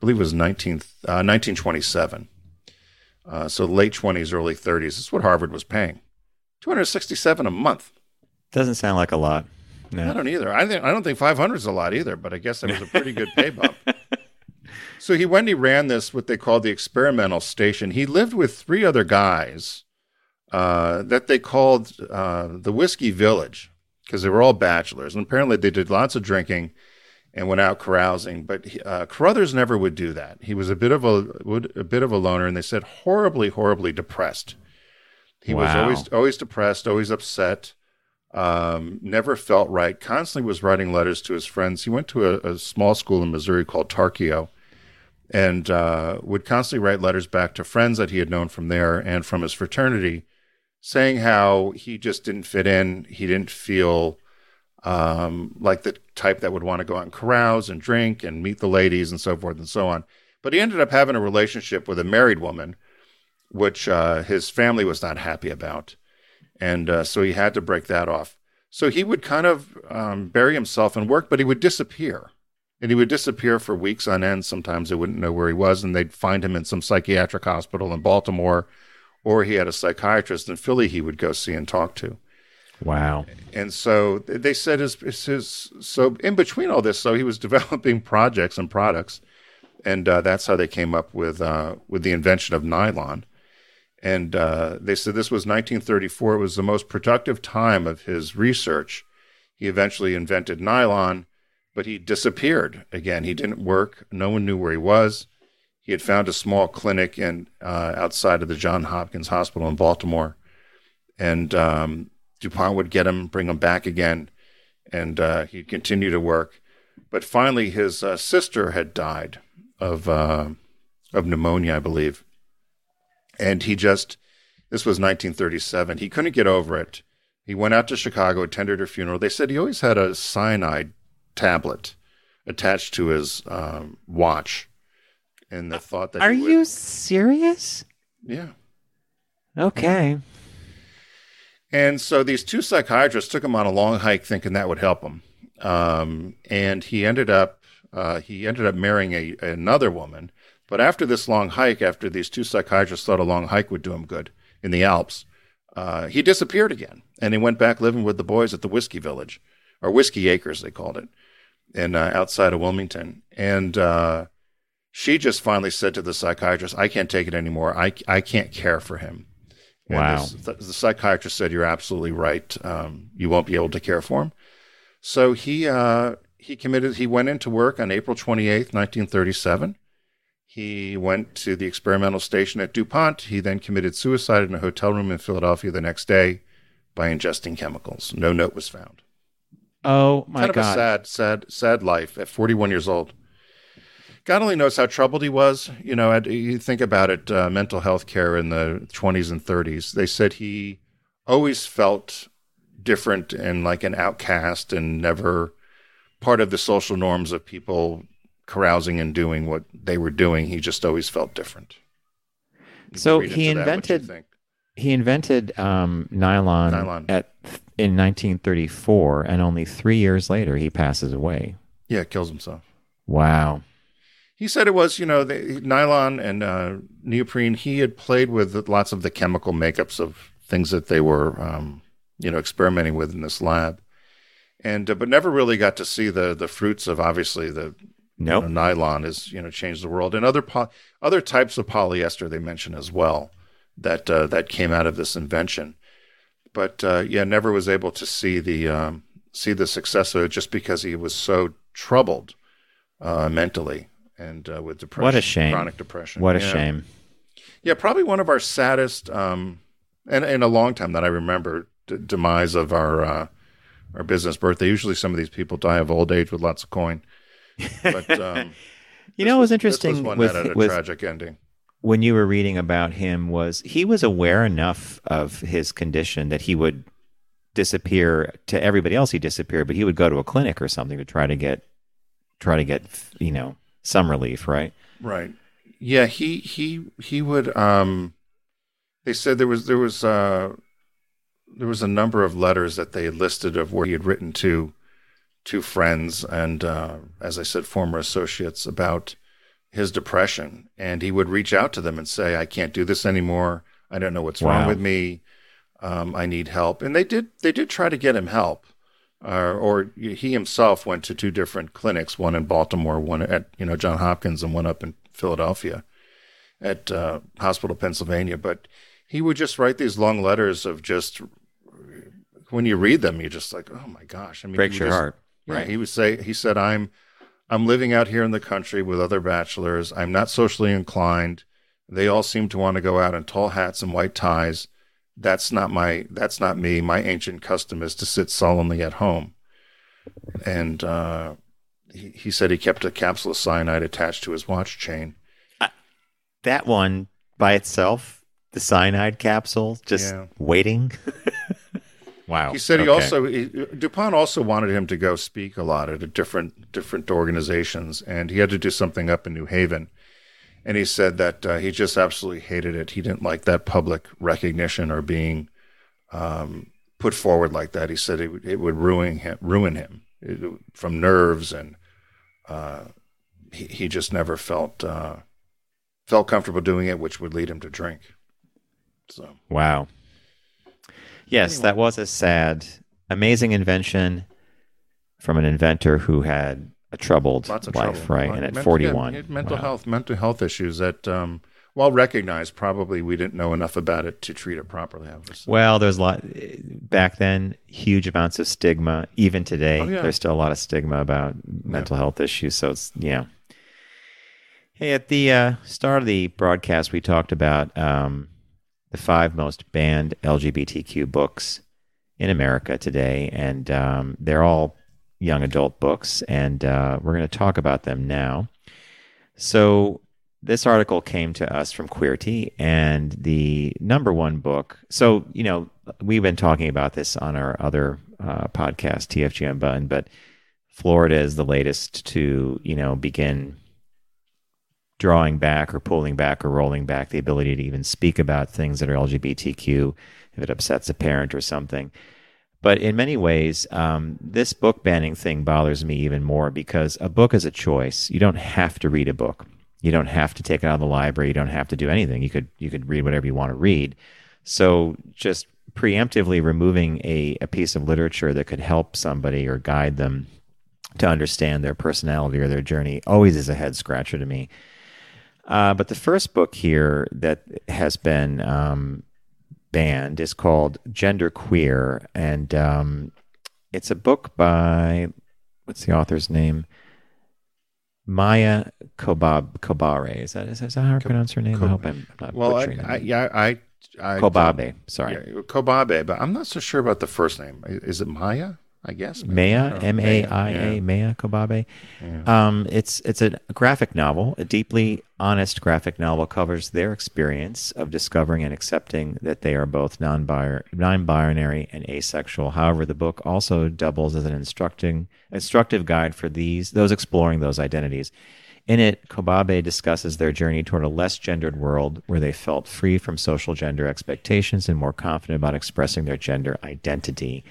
[SPEAKER 3] believe it was 19, uh, 1927. Uh, so late 20s, early 30s. This is what Harvard was paying. 267 a month.
[SPEAKER 1] Doesn't sound like a lot. No.
[SPEAKER 3] I don't either. I think I don't think 500 is a lot either, but I guess that was a pretty good pay bump. [LAUGHS] so he when he ran this what they called the experimental station, he lived with three other guys uh, that they called uh, the Whiskey Village because they were all bachelors, and apparently they did lots of drinking and went out carousing. But he, uh, Carothers never would do that. He was a bit of a would, a bit of a loner, and they said horribly, horribly depressed. He was always always depressed, always upset. Um, never felt right. Constantly was writing letters to his friends. He went to a, a small school in Missouri called Tarkio, and uh, would constantly write letters back to friends that he had known from there and from his fraternity, saying how he just didn't fit in. He didn't feel um, like the type that would want to go out and carouse and drink and meet the ladies and so forth and so on. But he ended up having a relationship with a married woman, which uh, his family was not happy about. And uh, so he had to break that off. So he would kind of um, bury himself in work, but he would disappear. And he would disappear for weeks on end. Sometimes they wouldn't know where he was, and they'd find him in some psychiatric hospital in Baltimore, or he had a psychiatrist in Philly he would go see and talk to.
[SPEAKER 1] Wow.
[SPEAKER 3] And so they said his, his, so in between all this, so he was [LAUGHS] developing projects and products, and uh, that's how they came up with uh, with the invention of nylon. And uh, they said this was 1934. It was the most productive time of his research. He eventually invented nylon, but he disappeared again. He didn't work. No one knew where he was. He had found a small clinic in uh, outside of the John Hopkins Hospital in Baltimore, and um, DuPont would get him, bring him back again, and uh, he'd continue to work. But finally, his uh, sister had died of uh, of pneumonia, I believe, and he just this was 1937. He couldn't get over it. He went out to Chicago, attended her funeral. They said he always had a cyanide tablet attached to his um, watch, and the thought that
[SPEAKER 1] Are
[SPEAKER 3] would-
[SPEAKER 1] you serious?
[SPEAKER 3] yeah.
[SPEAKER 1] Okay.
[SPEAKER 3] And so these two psychiatrists took him on a long hike, thinking that would help him. Um, and he ended up uh, he ended up marrying a, another woman. But after this long hike, after these two psychiatrists thought a long hike would do him good in the Alps, uh, he disappeared again, and he went back living with the boys at the Whiskey Village, or Whiskey Acres, they called it, and uh, outside of Wilmington. And uh, she just finally said to the psychiatrist, "I can't take it anymore. I I can't care for him." And
[SPEAKER 1] Wow.
[SPEAKER 3] the, the psychiatrist said, "You're absolutely right. Um, you won't be able to care for him." So he uh, he committed. He went into work on April 28th, 1937. He went to the experimental station at DuPont. He then committed suicide in a hotel room in Philadelphia the next day by ingesting chemicals. No note was found.
[SPEAKER 1] Oh my god.
[SPEAKER 3] kind of a
[SPEAKER 1] god.
[SPEAKER 3] sad, sad, sad life at 41 years old. God only knows how troubled he was. You know, you think about it, uh, mental health care in the 20s and 30s. They said he always felt different and like an outcast and never part of the social norms of people carousing and doing what they were doing. He just always felt different. You
[SPEAKER 1] So he invented- He invented um, nylon,
[SPEAKER 3] Nylon.
[SPEAKER 1] at in 1934, and only three years later he passes away.
[SPEAKER 3] Yeah, kills himself.
[SPEAKER 1] Wow.
[SPEAKER 3] he said it was, you know, the, nylon and uh, neoprene. He had played with lots of the chemical makeups of things that they were, um, you know, experimenting with in this lab, and uh, but never really got to see the the fruits of obviously the
[SPEAKER 1] Nope.
[SPEAKER 3] you know, nylon has you know changed the world, and other po- other types of polyester they mention as well that uh, that came out of this invention. But uh, yeah, never was able to see the um, see the success of it just because he was so troubled uh, mentally and uh, with depression.
[SPEAKER 1] What a shame.
[SPEAKER 3] Chronic depression.
[SPEAKER 1] What a
[SPEAKER 3] Yeah.
[SPEAKER 1] shame.
[SPEAKER 3] Yeah, probably one of our saddest, um, and in a long time that I remember, d- demise of our uh, our business birthday. Usually, some of these people die of old age with lots of coin. But um, [LAUGHS]
[SPEAKER 1] You know, it was interesting
[SPEAKER 3] was one
[SPEAKER 1] with,
[SPEAKER 3] that had a
[SPEAKER 1] with
[SPEAKER 3] tragic ending.
[SPEAKER 1] When you were reading about him was he was aware enough of his condition that he would disappear to everybody else he disappeared but he would go to a clinic or something to try to get try to get you know some relief right
[SPEAKER 3] Right. Yeah, he he he would um they said there was there was uh there was a number of letters that they had listed of where he had written to to friends and uh as I said former associates about his depression and he would reach out to them and say I can't do this anymore. I don't know what's wrong with me. Um I need help. And they did they did try to get him help. Uh, or he himself went to two different clinics, one in Baltimore, one at you know John Hopkins, and one up in Philadelphia, at uh, Hospital Pennsylvania. But he would just write these long letters of just when you read them, you're just like, oh my gosh! I mean,
[SPEAKER 1] breaks your
[SPEAKER 3] just-
[SPEAKER 1] heart
[SPEAKER 3] Right. He would say, he said, I'm, I'm living out here in the country with other bachelors. I'm not socially inclined. They all seem to want to go out in tall hats and white ties. That's not my, that's not me. My ancient custom is to sit sullenly at home. And, uh, he, he said he kept a capsule of cyanide attached to his watch chain.
[SPEAKER 1] that one by itself the cyanide capsule just
[SPEAKER 3] Yeah.
[SPEAKER 1] waiting [LAUGHS] wow
[SPEAKER 3] He said he
[SPEAKER 1] Okay.
[SPEAKER 3] also he, Dupont also wanted him to go speak a lot at different different organizations, and he had to do something up in New Haven. And he said that uh, he just absolutely hated it. He didn't like that public recognition or being um, put forward like that. He said it, would- it would ruin him, ruin him it, from nerves, and uh, he, he just never felt uh, felt comfortable doing it, which would lead him to drink. So
[SPEAKER 1] Wow. Yes, that was a sad, amazing invention from an inventor who had a troubled life,
[SPEAKER 3] trouble.
[SPEAKER 1] right? And at
[SPEAKER 3] mental-
[SPEAKER 1] 41.
[SPEAKER 3] yeah, mental
[SPEAKER 1] Wow.
[SPEAKER 3] health, mental health issues that, um, well recognized, probably we didn't know enough about it to treat it properly. Obviously,
[SPEAKER 1] Well, there's a lot back then, huge amounts of stigma. Even today,
[SPEAKER 3] Oh, yeah.
[SPEAKER 1] there's still a lot of stigma about mental health issues. So it's, yeah. Hey, at the uh, start of the broadcast, we talked about um, the five most banned LGBTQ books in America today, and um, they're all young adult books, and uh, we're going to talk about them now. So, this article came to us from Queerty, and the number one book. So, you know, we've been talking about this on our other uh, podcast, TFG Unbuttoned, but Florida is the latest to, you know, begin drawing back or pulling back or rolling back the ability to even speak about things that are LGBTQ if it upsets a parent or something. But in many ways, um, this book banning thing bothers me even more because a book is a choice. You don't have to read a book. You don't have to take it out of the library. You don't have to do anything. You could you could read whatever you want to read. So just preemptively removing a, a piece of literature that could help somebody or guide them to understand their personality or their journey always is a head scratcher to me. Uh, but the first book here that has been um, banned is called Gender Queer, and um, it's a book by what's the author's name? Maia Kobab Kobare. Is that is that how I pronounce her name? I hope I'm not
[SPEAKER 3] well, I,
[SPEAKER 1] butchering
[SPEAKER 3] I,
[SPEAKER 1] it.
[SPEAKER 3] yeah, I, I
[SPEAKER 1] Kobabe. Sorry,
[SPEAKER 3] yeah, Kobabe, but I'm not so sure about the first name. Is it Maia? I guess
[SPEAKER 1] Maia,
[SPEAKER 3] Oh,
[SPEAKER 1] M A I
[SPEAKER 3] yeah.
[SPEAKER 1] A, Maia Kobabe. Um, it's it's a graphic novel, a deeply honest graphic novel covers their experience of discovering and accepting that they are both non-binary and asexual. However, the book also doubles as an instructing instructive guide for these those exploring those identities. In it, Kobabe discusses their journey toward a less gendered world where they felt free from social gender expectations and more confident about expressing their gender identity.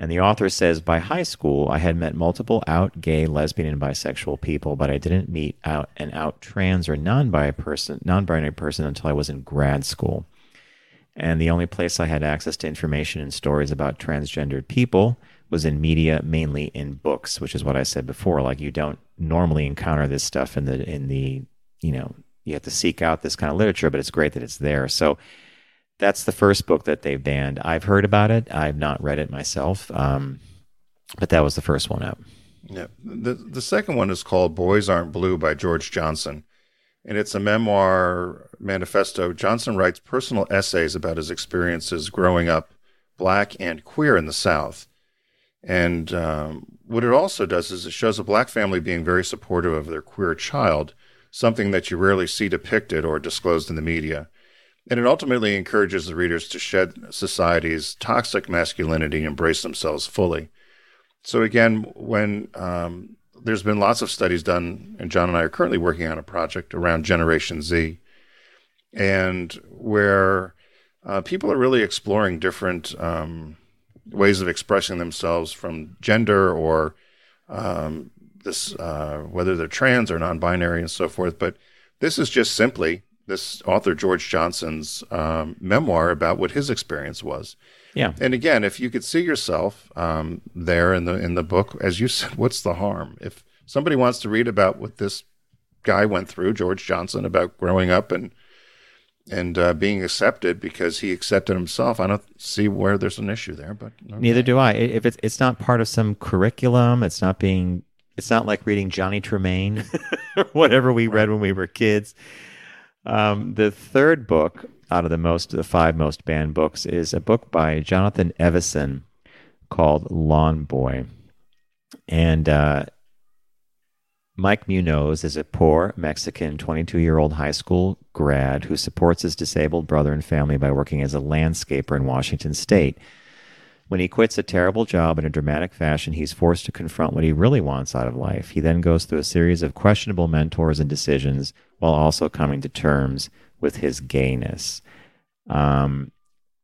[SPEAKER 1] And the author says, by high school, I had met multiple out gay, lesbian, and bisexual people, but I didn't meet out an out trans or person, non-binary person until I was in grad school. And the only place I had access to information and stories about transgendered people was in media, mainly in books, which is what I said before. Like you don't normally encounter this stuff in the in the you know you have to seek out this kind of literature, but it's great that it's there. So that's the first book that they've banned. I've heard about it. I've not read it myself, um, but that was the first one up.
[SPEAKER 3] Yeah. The the second one is called Boys Aren't Blue by George Johnson. And it's a memoir manifesto. Johnson writes personal essays about his experiences growing up black and queer in the South. And um, what it also does is it shows a black family being very supportive of their queer child, something that you rarely see depicted or disclosed in the media. And it ultimately encourages the readers to shed society's toxic masculinity and embrace themselves fully. So, again, when um, there's been lots of studies done, and John and I are currently working on a project around Generation Z, and where uh, people are really exploring different um, ways of expressing themselves from gender or um, this, uh, whether they're trans or non-binary and so forth. But this is just simply this author George Johnson's um, memoir about what his experience was.
[SPEAKER 1] Yeah.
[SPEAKER 3] And again, if you could see yourself um, there in the in the book, as you said, [LAUGHS] what's the harm? If somebody wants to read about what this guy went through, George Johnson, about growing up and and uh, being accepted because he accepted himself. I don't see where there's an issue there, but
[SPEAKER 1] okay. neither do I. If it's it's not part of some curriculum, it's not being it's not like reading Johnny Tremain or [LAUGHS] whatever we read when we were kids. Um, the third book out of the most the five most banned books is a book by Jonathan Evison called Lawn Boy, and uh, Mike Munoz is a poor Mexican 22 year old high school grad who supports his disabled brother and family by working as a landscaper in Washington state. When he quits a terrible job in a dramatic fashion, he's forced to confront what he really wants out of life. He then goes through a series of questionable mentors and decisions while also coming to terms with his gayness. Um,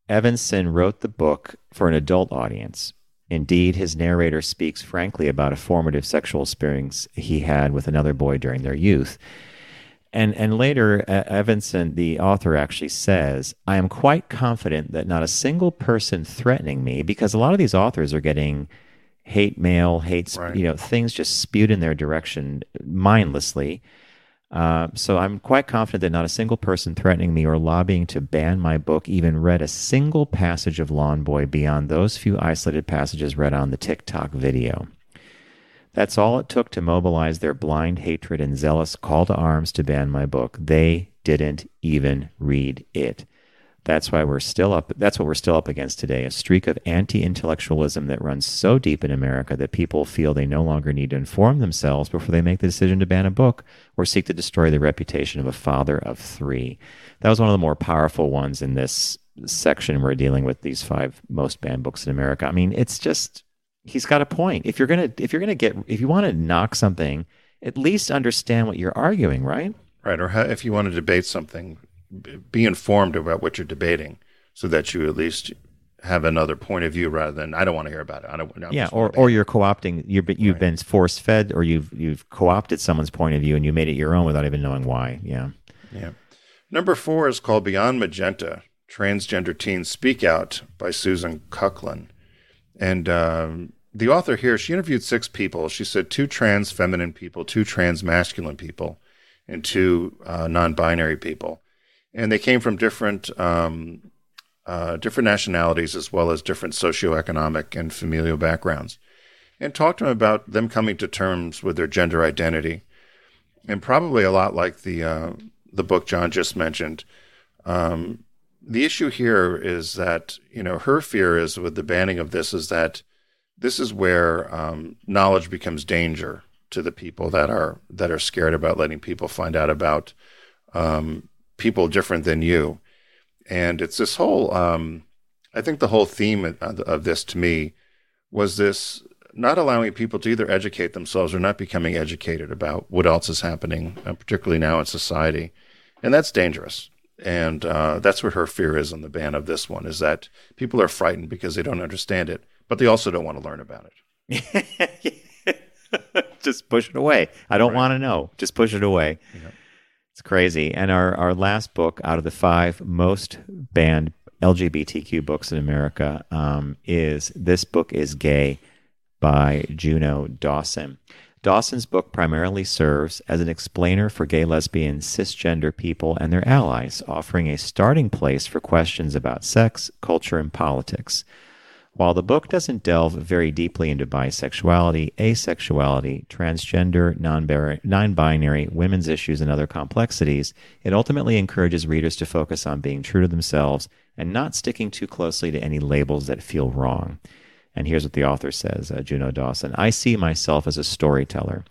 [SPEAKER 1] Evison wrote the book for an adult audience, Indeed, his narrator speaks frankly about a formative sexual experience he had with another boy during their youth. And, and later, uh, Evison, the author, actually says, I am quite confident that not a single person threatening me, because a lot of these authors are getting hate mail, hate, right. you know, things just spewed in their direction mindlessly. Uh, so I'm quite confident that not a single person threatening me or lobbying to ban my book even read a single passage of Lawn Boy beyond those few isolated passages read on the TikTok video. That's all it took to mobilize their blind hatred and zealous call to arms to ban my book. They didn't even read it. That's why we're still up. That's what we're still up against today a streak of anti intellectualism that runs so deep in America that people feel they no longer need to inform themselves before they make the decision to ban a book or seek to destroy the reputation of a father of three. That was one of the more powerful ones in this section. We're dealing with these five most banned books in America. I mean, it's just, he's got a point. If you're going to, if you're to get, if you want to knock something, at least understand what you're arguing, right?
[SPEAKER 3] Right. Or if you want to debate something, be informed about what you're debating so that you at least have another point of view rather than I don't want to hear about it. I don't.
[SPEAKER 1] I yeah, or or you're co-opting. You're you've right. been force fed, or you've you've co-opted someone's point of view and you made it your own without even knowing why. Yeah.
[SPEAKER 3] Yeah. Number four is called Beyond Magenta: Transgender Teens Speak Out by Susan Kuklin, and um, the author here she interviewed six people. She said two trans feminine people, two trans masculine people, and two uh, non-binary people and they came from different um, uh, different nationalities as well as different socioeconomic and familial backgrounds, and talked to them about them coming to terms with their gender identity, and probably a lot like the uh, the book John just mentioned. Um, the issue here is that you know her fear is with the banning of this is that this is where um, knowledge becomes danger to the people that are that are scared about letting people find out about um, people different than you. And it's this whole, um, I think the whole theme of, this to me was this not allowing people to either educate themselves or not becoming educated about what else is happening, uh, particularly now in society. And that's dangerous. And uh, that's what her fear is on the ban of this one is that people are frightened because they don't understand it. but they also don't want to learn about
[SPEAKER 1] it. [LAUGHS] Just push it away. I don't right. want to know. Just push it away. Yeah. It's crazy. And our, our last book out of the five most banned LGBTQ books in America um, is This Book is Gay by Juno Dawson. Dawson's book primarily serves as an explainer for gay, lesbian, cisgender people and their allies, offering a starting place for questions about sex, culture, and politics. While the book doesn't delve very deeply into bisexuality, asexuality, transgender, non binary, women's issues, and other complexities, it ultimately encourages readers to focus on being true to themselves and not sticking too closely to any labels that feel wrong. And here's what the author says uh, Juno Dawson I see myself as a storyteller.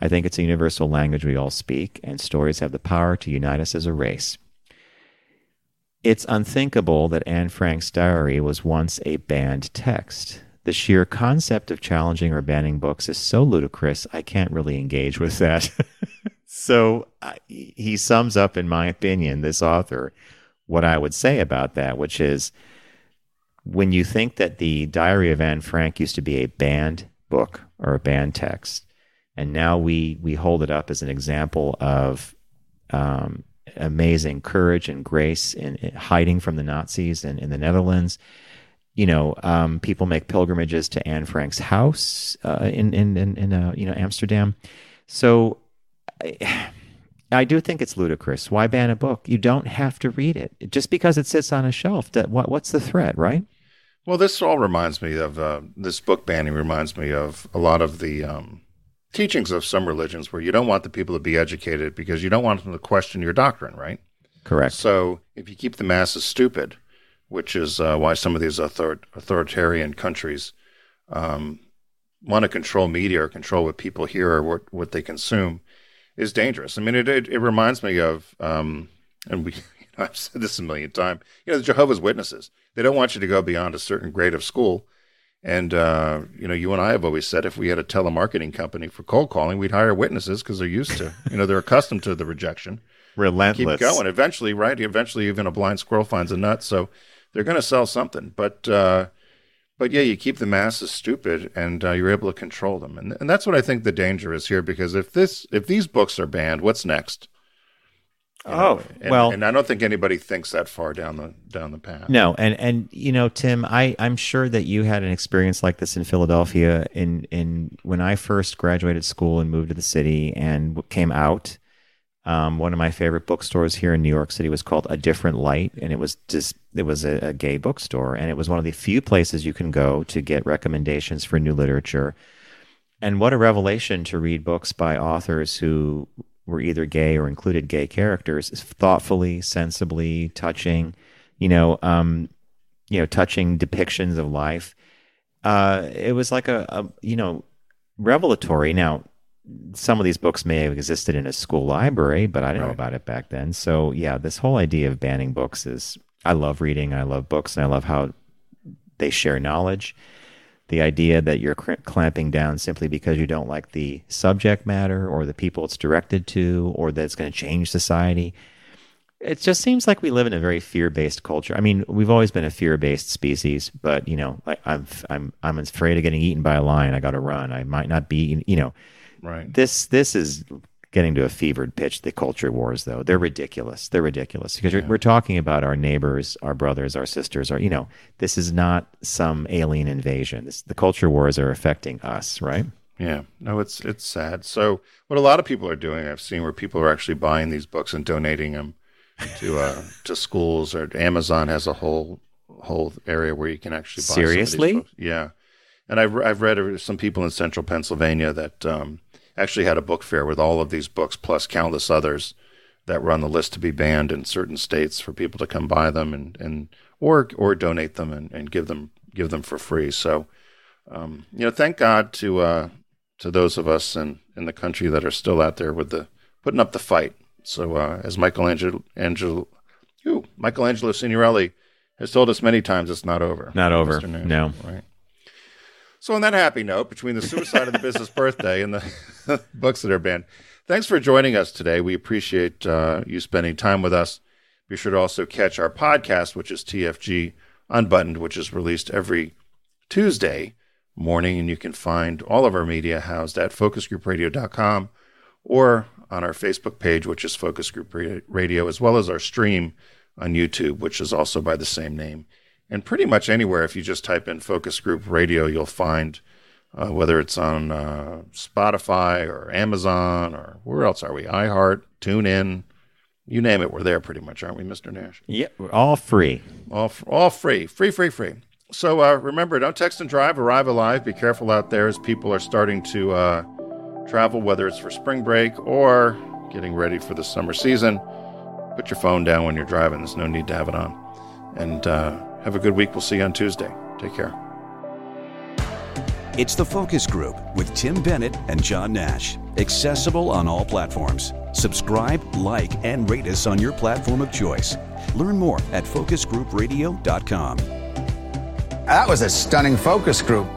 [SPEAKER 1] I think it's a universal language we all speak, and stories have the power to unite us as a race. It's unthinkable that Anne Frank's diary was once a banned text. The sheer concept of challenging or banning books is so ludicrous, I can't really engage with that. [LAUGHS] so uh, he sums up, in my opinion, this author, what I would say about that, which is when you think that the Diary of Anne Frank used to be a banned book or a banned text, and now we we hold it up as an example of um, amazing courage and grace in, in, hiding from the Nazis in, in the Netherlands. You know, um, people make pilgrimages to Anne Frank's house uh, in in in, in uh, you know Amsterdam. So. I, I do think it's ludicrous. Why ban a book? You don't have to read it just because it sits on a shelf. What, what's the threat, right?
[SPEAKER 3] Well, this all reminds me of uh, this book banning. Reminds me of a lot of the um, teachings of some religions where you don't want the people to be educated because you don't want them to question your doctrine, right?
[SPEAKER 1] Correct.
[SPEAKER 3] So if you keep the masses stupid, which is uh, why some of these author- authoritarian countries um, want to control media or control what people hear or what, what they consume, is dangerous. I mean, it it, it reminds me of, um, and we [LAUGHS] I've said this a million times. You know, the Jehovah's Witnesses. They don't want you to go beyond a certain grade of school. And uh, you know, you and I have always said if we had a telemarketing company for cold calling, we'd hire witnesses because they're used to, you know, they're accustomed to the rejection. [LAUGHS]
[SPEAKER 1] Relentless.
[SPEAKER 3] Keep going. Eventually, right? Eventually, even a blind squirrel finds a nut. So they're going to sell something. But uh, but yeah, you keep the masses stupid, and uh, you're able to control them. And and that's what I think the danger is here. Because if this if these books are banned, what's next?
[SPEAKER 1] Oh
[SPEAKER 3] and,
[SPEAKER 1] well,
[SPEAKER 3] and I don't think anybody thinks that far down the down the path.
[SPEAKER 1] No, and and you know, Tim, I I'm sure that you had an experience like this in Philadelphia. In in when I first graduated school and moved to the city and came out, um, one of my favorite bookstores here in New York City was called A Different Light, and it was just it was a, a gay bookstore, and it was one of the few places you can go to get recommendations for new literature. And what a revelation to read books by authors who were either gay or included gay characters thoughtfully, sensibly, touching, you know, um, you know, touching depictions of life. Uh, it was like a, a, you know, revelatory. Now, some of these books may have existed in a school library, but I didn't right. know about it back then. So, yeah, this whole idea of banning books is, I love reading, I love books, and I love how they share knowledge the idea that you're cr- clamping down simply because you don't like the subject matter or the people it's directed to or that it's going to change society. It just seems like we live in a very fear-based culture. I mean, we've always been a fear-based species, but you know, like I'm I'm I'm afraid of getting eaten by a lion. I got to run. I might not be, you know.
[SPEAKER 3] Right.
[SPEAKER 1] This this is getting to a fevered pitch. The culture wars, though, they're ridiculous. They're ridiculous because yeah. we're talking about our neighbors, our brothers, our sisters. Or you know, this is not some alien invasion. This, the culture wars are affecting us, right?
[SPEAKER 3] Yeah, no, it's it's sad. So what a lot of people are doing, I've seen where people are actually buying these books and donating them to uh, to schools. Or Amazon has a whole whole area where you can actually buy
[SPEAKER 1] seriously.
[SPEAKER 3] Yeah, and I've I've read some people in Central Pennsylvania that um, actually had a book fair with all of these books plus countless others that were on the list to be banned in certain states for people to come buy them and, and or or donate them and, and give them give them for free. So um, you know, thank God to uh, to those of us in, in the country that are still out there with the putting up the fight. So uh, as Michelangelo Angelo, ooh, Michelangelo Signorile has told us many times, it's not over.
[SPEAKER 1] Not over. No.
[SPEAKER 3] Right. So, on that happy note, between the suicide of the business [LAUGHS] birthday and the [LAUGHS] books that are banned, thanks for joining us today. We appreciate uh, you spending time with us. Be sure to also catch our podcast, which is TFG Unbuttoned, which is released every Tuesday morning, and you can find all of our media housed at focusgroupradio.com or on our Facebook page, which is Focus Group Radio, as well as our stream on YouTube, which is also by the same name. And pretty much anywhere, if you just type in Focus Group Radio, you'll find uh, whether it's on uh, Spotify or Amazon or where else are we? iHeart, TuneIn, you name it, we're there pretty much, aren't we, Mr. Nash?
[SPEAKER 1] Yeah, we're all free.
[SPEAKER 3] All, all free, free, free, free. So uh, remember, don't text and drive, arrive alive. Be careful out there as people are starting to uh, travel, whether it's for spring break or getting ready for the summer season. Put your phone down when you're driving. There's no need to have it on. And uh, have a good week. We'll see you on Tuesday. Take care.
[SPEAKER 2] It's the Focus Group with Tim Bennett and John Nash. Accessible on all platforms. Subscribe, like, and rate us on your platform of choice. Learn more at focusgroupradio.com.
[SPEAKER 5] That was a stunning focus group.